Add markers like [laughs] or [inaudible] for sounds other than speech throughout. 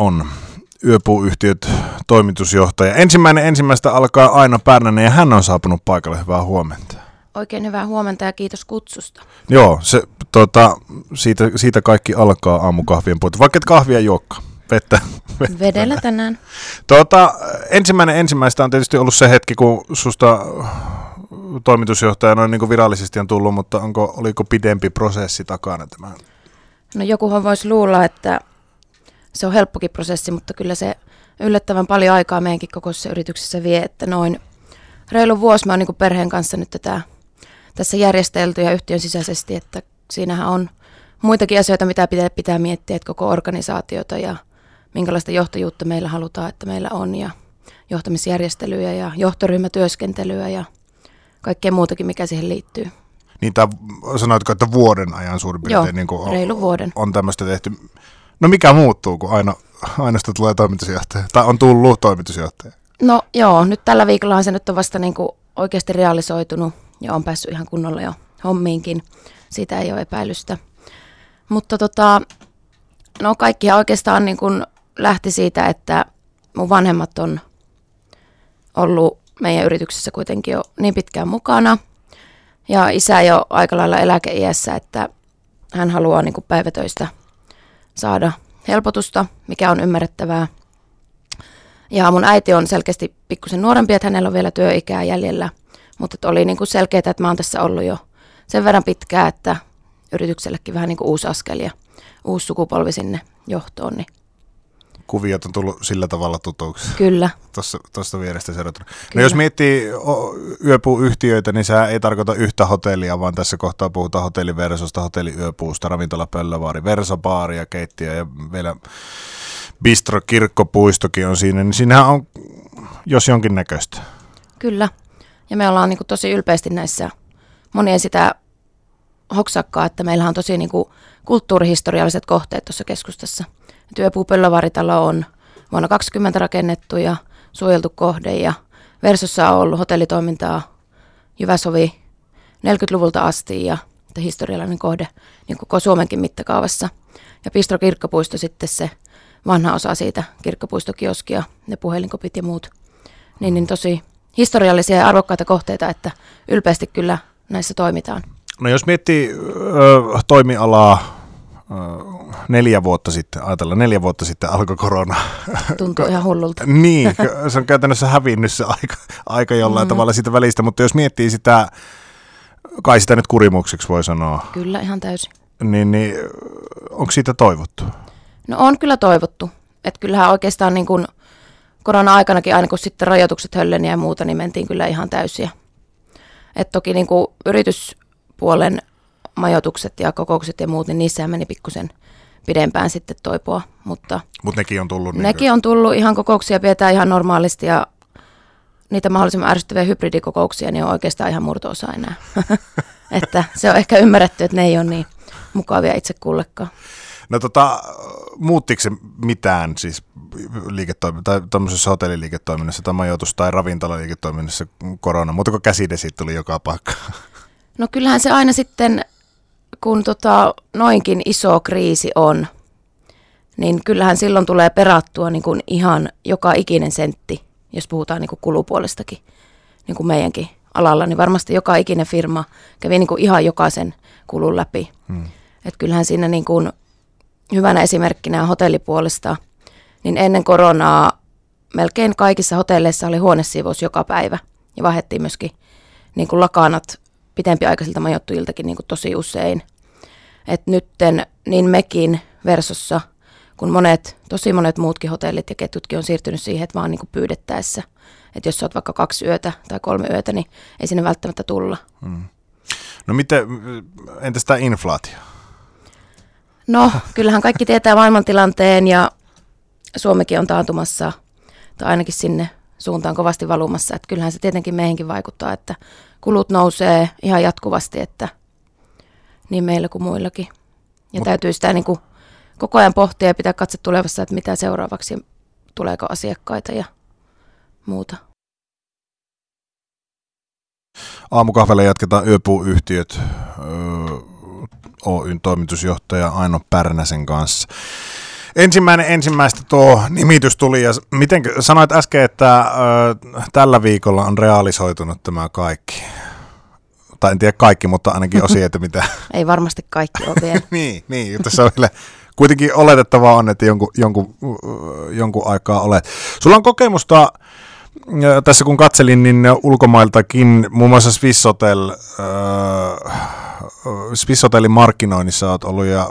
on yöpuuyhtiöt toimitusjohtaja. Ensimmäinen ensimmäistä alkaa Aino Pärnänen ja hän on saapunut paikalle. Hyvää huomenta. Oikein hyvää huomenta ja kiitos kutsusta. Joo, se, tota, siitä, siitä kaikki alkaa aamukahvien puolta. Vaikka et kahvia juokka. Vettä, [laughs] vettä. Vedellä tänään. Tota, ensimmäinen ensimmäistä on tietysti ollut se hetki, kun susta toimitusjohtaja noin niin virallisesti on tullut, mutta onko, oliko pidempi prosessi takana tämä? No jokuhan voisi luulla, että se on helppokin prosessi, mutta kyllä se yllättävän paljon aikaa meidänkin kokoisessa yrityksessä vie, että noin reilu vuosi mä oon niin perheen kanssa nyt tätä, tässä järjestelty ja yhtiön sisäisesti, että siinähän on muitakin asioita, mitä pitää, pitää miettiä, että koko organisaatiota ja minkälaista johtajuutta meillä halutaan, että meillä on ja johtamisjärjestelyjä ja johtoryhmätyöskentelyä ja kaikkea muutakin, mikä siihen liittyy. Niin tämä, sanoitko, että vuoden ajan suurin piirtein Joo, niin kuin reilu vuoden. on tämmöistä tehty. No mikä muuttuu, kun aina, ainoasta tulee toimitusjohtaja? Tai on tullut toimitusjohtaja? No joo, nyt tällä viikolla se nyt on vasta niin kuin oikeasti realisoitunut ja on päässyt ihan kunnolla jo hommiinkin. Siitä ei ole epäilystä. Mutta tota, no kaikki oikeastaan niin kuin lähti siitä, että mun vanhemmat on ollut meidän yrityksessä kuitenkin jo niin pitkään mukana. Ja isä jo aika lailla eläkeiässä, että hän haluaa niin kuin päivätöistä saada helpotusta, mikä on ymmärrettävää. Ja mun äiti on selkeästi pikkusen nuorempi, että hänellä on vielä työikää jäljellä. Mutta oli niin kuin selkeää, että mä oon tässä ollut jo sen verran pitkään, että yrityksellekin vähän niin kuin uusi askel ja uusi sukupolvi sinne johtoon. Niin kuviot on tullut sillä tavalla tutuksi. Kyllä. Tuosta vierestä seurattuna. No jos miettii yöpuuyhtiöitä, niin sehän ei tarkoita yhtä hotellia, vaan tässä kohtaa puhutaan hotelliversosta, hotelliyöpuusta, ravintola Pöllövaari, Versobaari ja keittiö ja vielä Bistro Kirkkopuistokin on siinä, niin siinähän on jos jonkin näköistä. Kyllä. Ja me ollaan niin kuin tosi ylpeästi näissä, moni ei sitä hoksakkaa, että meillä on tosi niin kuin kulttuurihistorialliset kohteet tuossa keskustassa – Työpuupöllövaaritalo on vuonna 2020 rakennettu ja suojeltu kohde ja Versossa on ollut hotellitoimintaa Jyväsovi 40-luvulta asti ja historiallinen kohde niin koko Suomenkin mittakaavassa. Ja Pistro kirkkopuisto sitten se vanha osa siitä kirkkopuistokioskia, ne puhelinkopit ja muut. Niin, niin tosi historiallisia ja arvokkaita kohteita, että ylpeästi kyllä näissä toimitaan. No jos miettii ö, toimialaa neljä vuotta sitten, ajatella neljä vuotta sitten alkoi korona. Tuntuu ihan hullulta. [laughs] niin, se on käytännössä hävinnyt se aika, aika jollain mm-hmm. tavalla siitä välistä, mutta jos miettii sitä, kai sitä nyt kurimukseksi voi sanoa. Kyllä, ihan täysin. Niin, niin onko siitä toivottu? No on kyllä toivottu. Että kyllähän oikeastaan niin kuin korona-aikanakin aina kun sitten rajoitukset hölleni ja muuta, niin mentiin kyllä ihan täysiä. Et toki niin kuin yrityspuolen majoitukset ja kokoukset ja muut, niin niissä meni pikkusen pidempään sitten toipua. Mutta Mut nekin on tullut? Niin nekin on tullut, ihan kokouksia pidetään ihan normaalisti ja niitä mahdollisimman ärsyttäviä hybridikokouksia niin on oikeastaan ihan murto-osa enää. [laughs] että se on ehkä ymmärretty, että ne ei ole niin mukavia itse kullekaan. No tota, muuttiko se mitään siis liiketoim- tai tämmöisessä hotelliliiketoiminnassa tai majoitus- tai ravintolaliiketoiminnassa korona, mutta kun käsidesit tuli joka paikka? No kyllähän se aina sitten kun tota, noinkin iso kriisi on, niin kyllähän silloin tulee perattua niin kuin ihan joka ikinen sentti, jos puhutaan niin kuin kulupuolestakin, niin kuin meidänkin alalla, niin varmasti joka ikinen firma kävi niin kuin ihan jokaisen kulun läpi. Hmm. Et kyllähän siinä niin kuin hyvänä esimerkkinä hotellipuolesta, niin ennen koronaa melkein kaikissa hotelleissa oli huonesiivous joka päivä ja vaihdettiin myöskin niin kuin lakanat pitempiaikaisilta majoittujiltakin niin kuin tosi usein. Että nytten niin mekin versossa, kun monet, tosi monet muutkin hotellit ja ketjutkin on siirtynyt siihen, että vaan niin kuin pyydettäessä. Että jos olet vaikka kaksi yötä tai kolme yötä, niin ei sinne välttämättä tulla. Hmm. No miten, entäs tämä inflaatio? No, kyllähän kaikki tietää maailmantilanteen ja Suomikin on taantumassa, tai ainakin sinne suuntaan kovasti valumassa. Että kyllähän se tietenkin meihinkin vaikuttaa, että kulut nousee ihan jatkuvasti, että niin meillä kuin muillakin. Ja Mut. täytyy sitä niin kuin koko ajan pohtia ja pitää katse tulevassa, että mitä seuraavaksi, tuleeko asiakkaita ja muuta. Aamukahvelle jatketaan Yöpuuyhtiöt Oyn toimitusjohtaja Aino Pärnäsen kanssa. Ensimmäinen ensimmäistä tuo nimitys tuli ja miten sanoit äsken, että ö, tällä viikolla on realisoitunut tämä kaikki. Tai en tiedä kaikki, mutta ainakin osia, että mitä. [laughs] Ei varmasti kaikki ole vielä. [laughs] niin, niin, tässä on vielä kuitenkin oletettavaa on, että jonkun, jonkun, jonkun aikaa olet. Sulla on kokemusta tässä kun katselin, niin ulkomailtakin, muun muassa Swisshotel, äh, Swisshotelin markkinoinnissa olet ollut, ja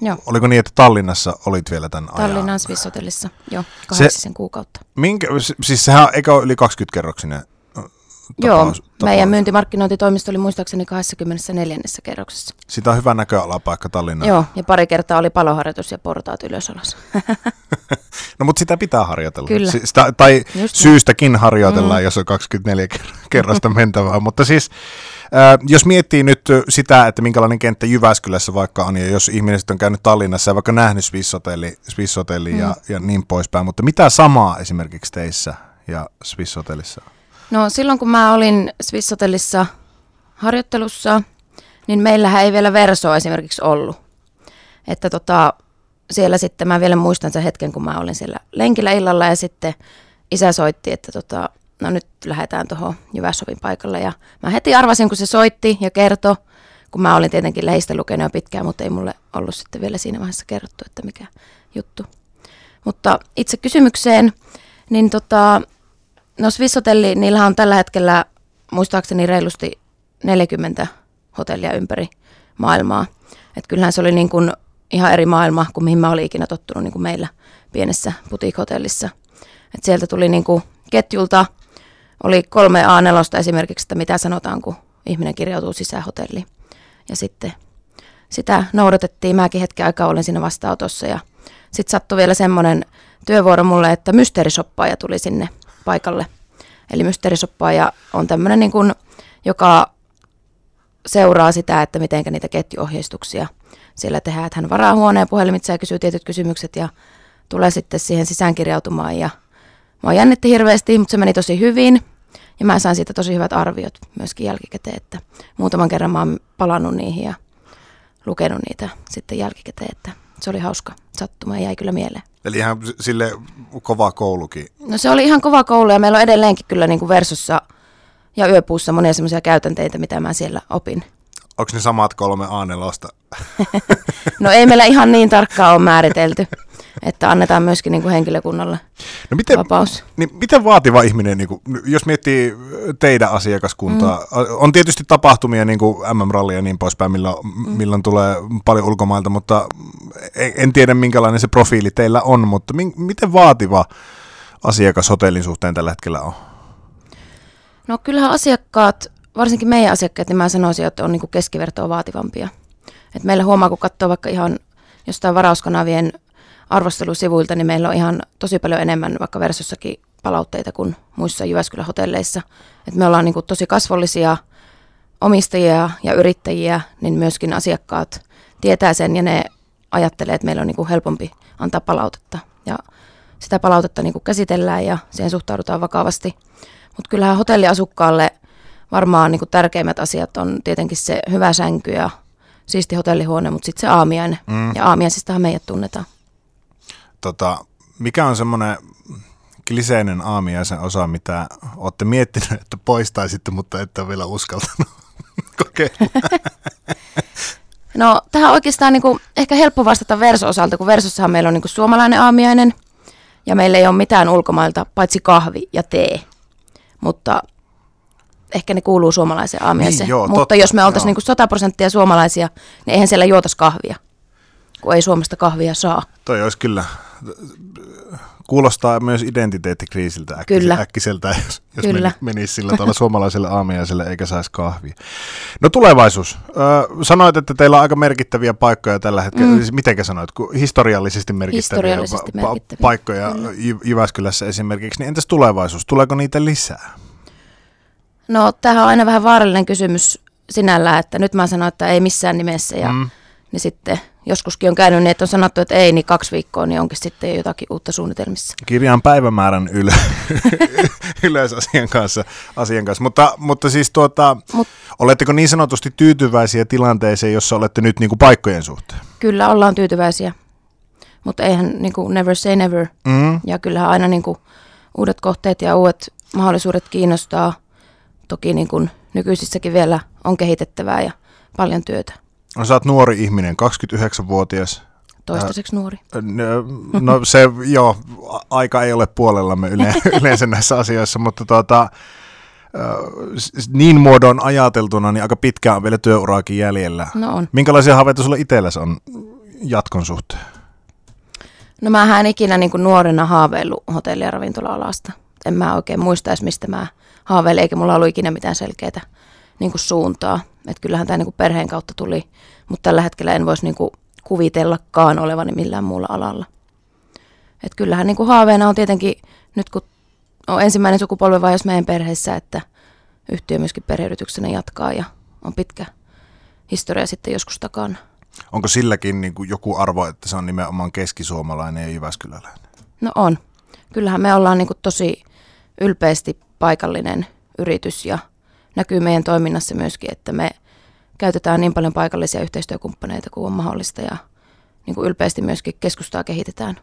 joo. oliko niin, että Tallinnassa olit vielä tämän ajan? Tallinnan Swisshotellissa, joo, kahdeksisen kuukautta. Minkä, siis sehän eikö yli 20 kerroksinen Joo, tapaus. meidän myyntimarkkinointitoimisto oli muistaakseni 24. kerroksessa. Sitä on hyvä näköalapaikka Tallinnaan. Joo, ja pari kertaa oli paloharjoitus ja portaat ylös alas. [laughs] no mutta sitä pitää harjoitella. Kyllä. Sitä, tai Just syystäkin niin. harjoitellaan, mm. jos on 24 kerrosta mentävää. mutta siis äh, jos miettii nyt sitä, että minkälainen kenttä Jyväskylässä vaikka on, ja jos ihmiset on käynyt Tallinnassa ja vaikka nähnyt Swisshotelli, Swisshotelli mm. ja, ja niin poispäin, mutta mitä samaa esimerkiksi teissä ja Swisshotellissa on? No silloin kun mä olin Swisshotellissa harjoittelussa, niin meillähän ei vielä Versoa esimerkiksi ollut. Että tota, siellä sitten mä vielä muistan sen hetken, kun mä olin siellä lenkillä illalla ja sitten isä soitti, että tota, no nyt lähdetään tuohon Jyvässovin paikalle. Ja mä heti arvasin, kun se soitti ja kertoi, kun mä olin tietenkin leistä lukenut jo pitkään, mutta ei mulle ollut sitten vielä siinä vaiheessa kerrottu, että mikä juttu. Mutta itse kysymykseen, niin tota, No Swisshotelli, niillä on tällä hetkellä muistaakseni reilusti 40 hotellia ympäri maailmaa. Että kyllähän se oli niin kuin ihan eri maailma kuin mihin mä olin ikinä tottunut niin kuin meillä pienessä boutique-hotellissa. Et sieltä tuli niin kuin ketjulta, oli kolme A4 esimerkiksi, että mitä sanotaan, kun ihminen kirjautuu sisään hotelliin. Ja sitten sitä noudatettiin. Mäkin hetken aikaa olin siinä vastaanotossa ja sitten sattui vielä semmoinen työvuoro mulle, että mysteerisoppaaja tuli sinne paikalle. Eli mysteerisoppaaja on tämmöinen, niin kuin, joka seuraa sitä, että miten niitä ketjuohjeistuksia siellä tehdään. Että hän varaa huoneen puhelimitse ja kysyy tietyt kysymykset ja tulee sitten siihen sisäänkirjautumaan. Ja mä jännitti hirveästi, mutta se meni tosi hyvin. Ja mä sain siitä tosi hyvät arviot myöskin jälkikäteen, että muutaman kerran mä oon palannut niihin ja lukenut niitä sitten jälkikäteen, että se oli hauska sattuma ja jäi kyllä mieleen. Eli ihan sille kova koulukin. No se oli ihan kova koulu ja meillä on edelleenkin kyllä niin kuin Versossa ja Yöpuussa monia semmoisia käytänteitä, mitä mä siellä opin. Onko ne samat kolme a [laughs] no ei meillä ihan niin tarkkaan ole määritelty että annetaan myöskin niin kuin henkilökunnalle no miten, vapaus. Niin miten vaativa ihminen, niin kuin, jos miettii teidän asiakaskuntaa, mm. on tietysti tapahtumia niin kuin MM-ralli ja niin poispäin, milloin, mm. milloin tulee paljon ulkomailta, mutta en, en tiedä minkälainen se profiili teillä on, mutta mi, miten vaativa asiakas hotellin suhteen tällä hetkellä on? No kyllähän asiakkaat, varsinkin meidän asiakkaat, niin mä sanoisin, että on niin keskivertoa vaativampia. Et meillä huomaa, kun katsoo vaikka ihan jostain varauskanavien arvostelusivuilta, niin meillä on ihan tosi paljon enemmän vaikka versossakin palautteita kuin muissa Jyväskylän hotelleissa. Et me ollaan niin kuin tosi kasvollisia omistajia ja yrittäjiä, niin myöskin asiakkaat tietää sen ja ne ajattelee, että meillä on niin kuin helpompi antaa palautetta. Ja sitä palautetta niin kuin käsitellään ja siihen suhtaudutaan vakavasti. Mutta kyllähän hotelliasukkaalle varmaan niin kuin tärkeimmät asiat on tietenkin se hyvä sänky ja siisti hotellihuone, mutta sitten se aamiainen. Mm. Ja aamiaisistahan meidät tunnetaan. Tota, mikä on semmoinen kliseinen aamiaisen osa, mitä olette miettinyt, että poistaisitte, mutta ette ole vielä uskaltanut [laughs] kokeilla? [laughs] No tähän oikeastaan niin kuin, ehkä helppo vastata verso-osalta, kun versossahan meillä on niin kuin suomalainen aamiainen ja meillä ei ole mitään ulkomailta, paitsi kahvi ja tee. Mutta ehkä ne kuuluu suomalaiseen aamiaiseen. Niin, joo, Mutta totta, jos me oltaisiin niin 100 prosenttia suomalaisia, niin eihän siellä juotaisi kahvia, kun ei Suomesta kahvia saa. Toi olisi kyllä kuulostaa myös identiteettikriisiltä äkkis- Kyllä. äkkiseltä, jos, jos Kyllä. menisi sillä tavalla suomalaiselle aamiaiselle eikä saisi kahvia. No tulevaisuus. Ö, sanoit, että teillä on aika merkittäviä paikkoja tällä hetkellä. Mm. Siis mitenkä sanoit? Historiallisesti merkittäviä, Historiallisesti pa- merkittäviä. paikkoja Kyllä. Jyväskylässä esimerkiksi. Niin entäs tulevaisuus? Tuleeko niitä lisää? No tämähän on aina vähän vaarallinen kysymys sinällään, että nyt mä sanon, että ei missään nimessä ja mm. niin sitten joskuskin on käynyt niin, että on sanottu, että ei, niin kaksi viikkoa, niin onkin sitten jotakin uutta suunnitelmissa. Kirjaan päivämäärän yle, [laughs] ylös asian kanssa. Asian kanssa. Mutta, mutta siis tuota, Mut, oletteko niin sanotusti tyytyväisiä tilanteeseen, jossa olette nyt niin kuin paikkojen suhteen? Kyllä ollaan tyytyväisiä. Mutta eihän niin kuin never say never. Mm. Ja kyllähän aina niin kuin uudet kohteet ja uudet mahdollisuudet kiinnostaa. Toki niin kuin nykyisissäkin vielä on kehitettävää ja paljon työtä. No, sä oot nuori ihminen, 29-vuotias. Toistaiseksi nuori. N- No se, joo, aika ei ole puolellamme yle, [laughs] yleensä näissä asioissa, mutta tuota, niin muodon ajateltuna, niin aika pitkään on vielä työuraakin jäljellä. No on. Minkälaisia haaveita sulla itselläsi on jatkon suhteen? No mä en ikinä niin nuorena haaveillut hotelli- ja ravintola-alasta. En mä oikein muista edes, mistä mä haaveilin, eikä mulla ollut ikinä mitään selkeää niin suuntaa. Et kyllähän tämä niin kuin perheen kautta tuli, mutta tällä hetkellä en voisi niin kuin kuvitellakaan olevani millään muulla alalla. Et kyllähän niin kuin haaveena on tietenkin, nyt kun on ensimmäinen sukupolvenvaihdos meidän perheessä, että yhtiö myöskin perheyrityksenä jatkaa ja on pitkä historia sitten joskus takana. Onko silläkin niin kuin joku arvo, että se on nimenomaan keskisuomalainen ja Jyväskyläläinen? No on. Kyllähän me ollaan niin tosi ylpeästi paikallinen yritys ja näkyy meidän toiminnassa myöskin, että me käytetään niin paljon paikallisia yhteistyökumppaneita kuin on mahdollista ja niin kuin ylpeästi myöskin keskustaa kehitetään.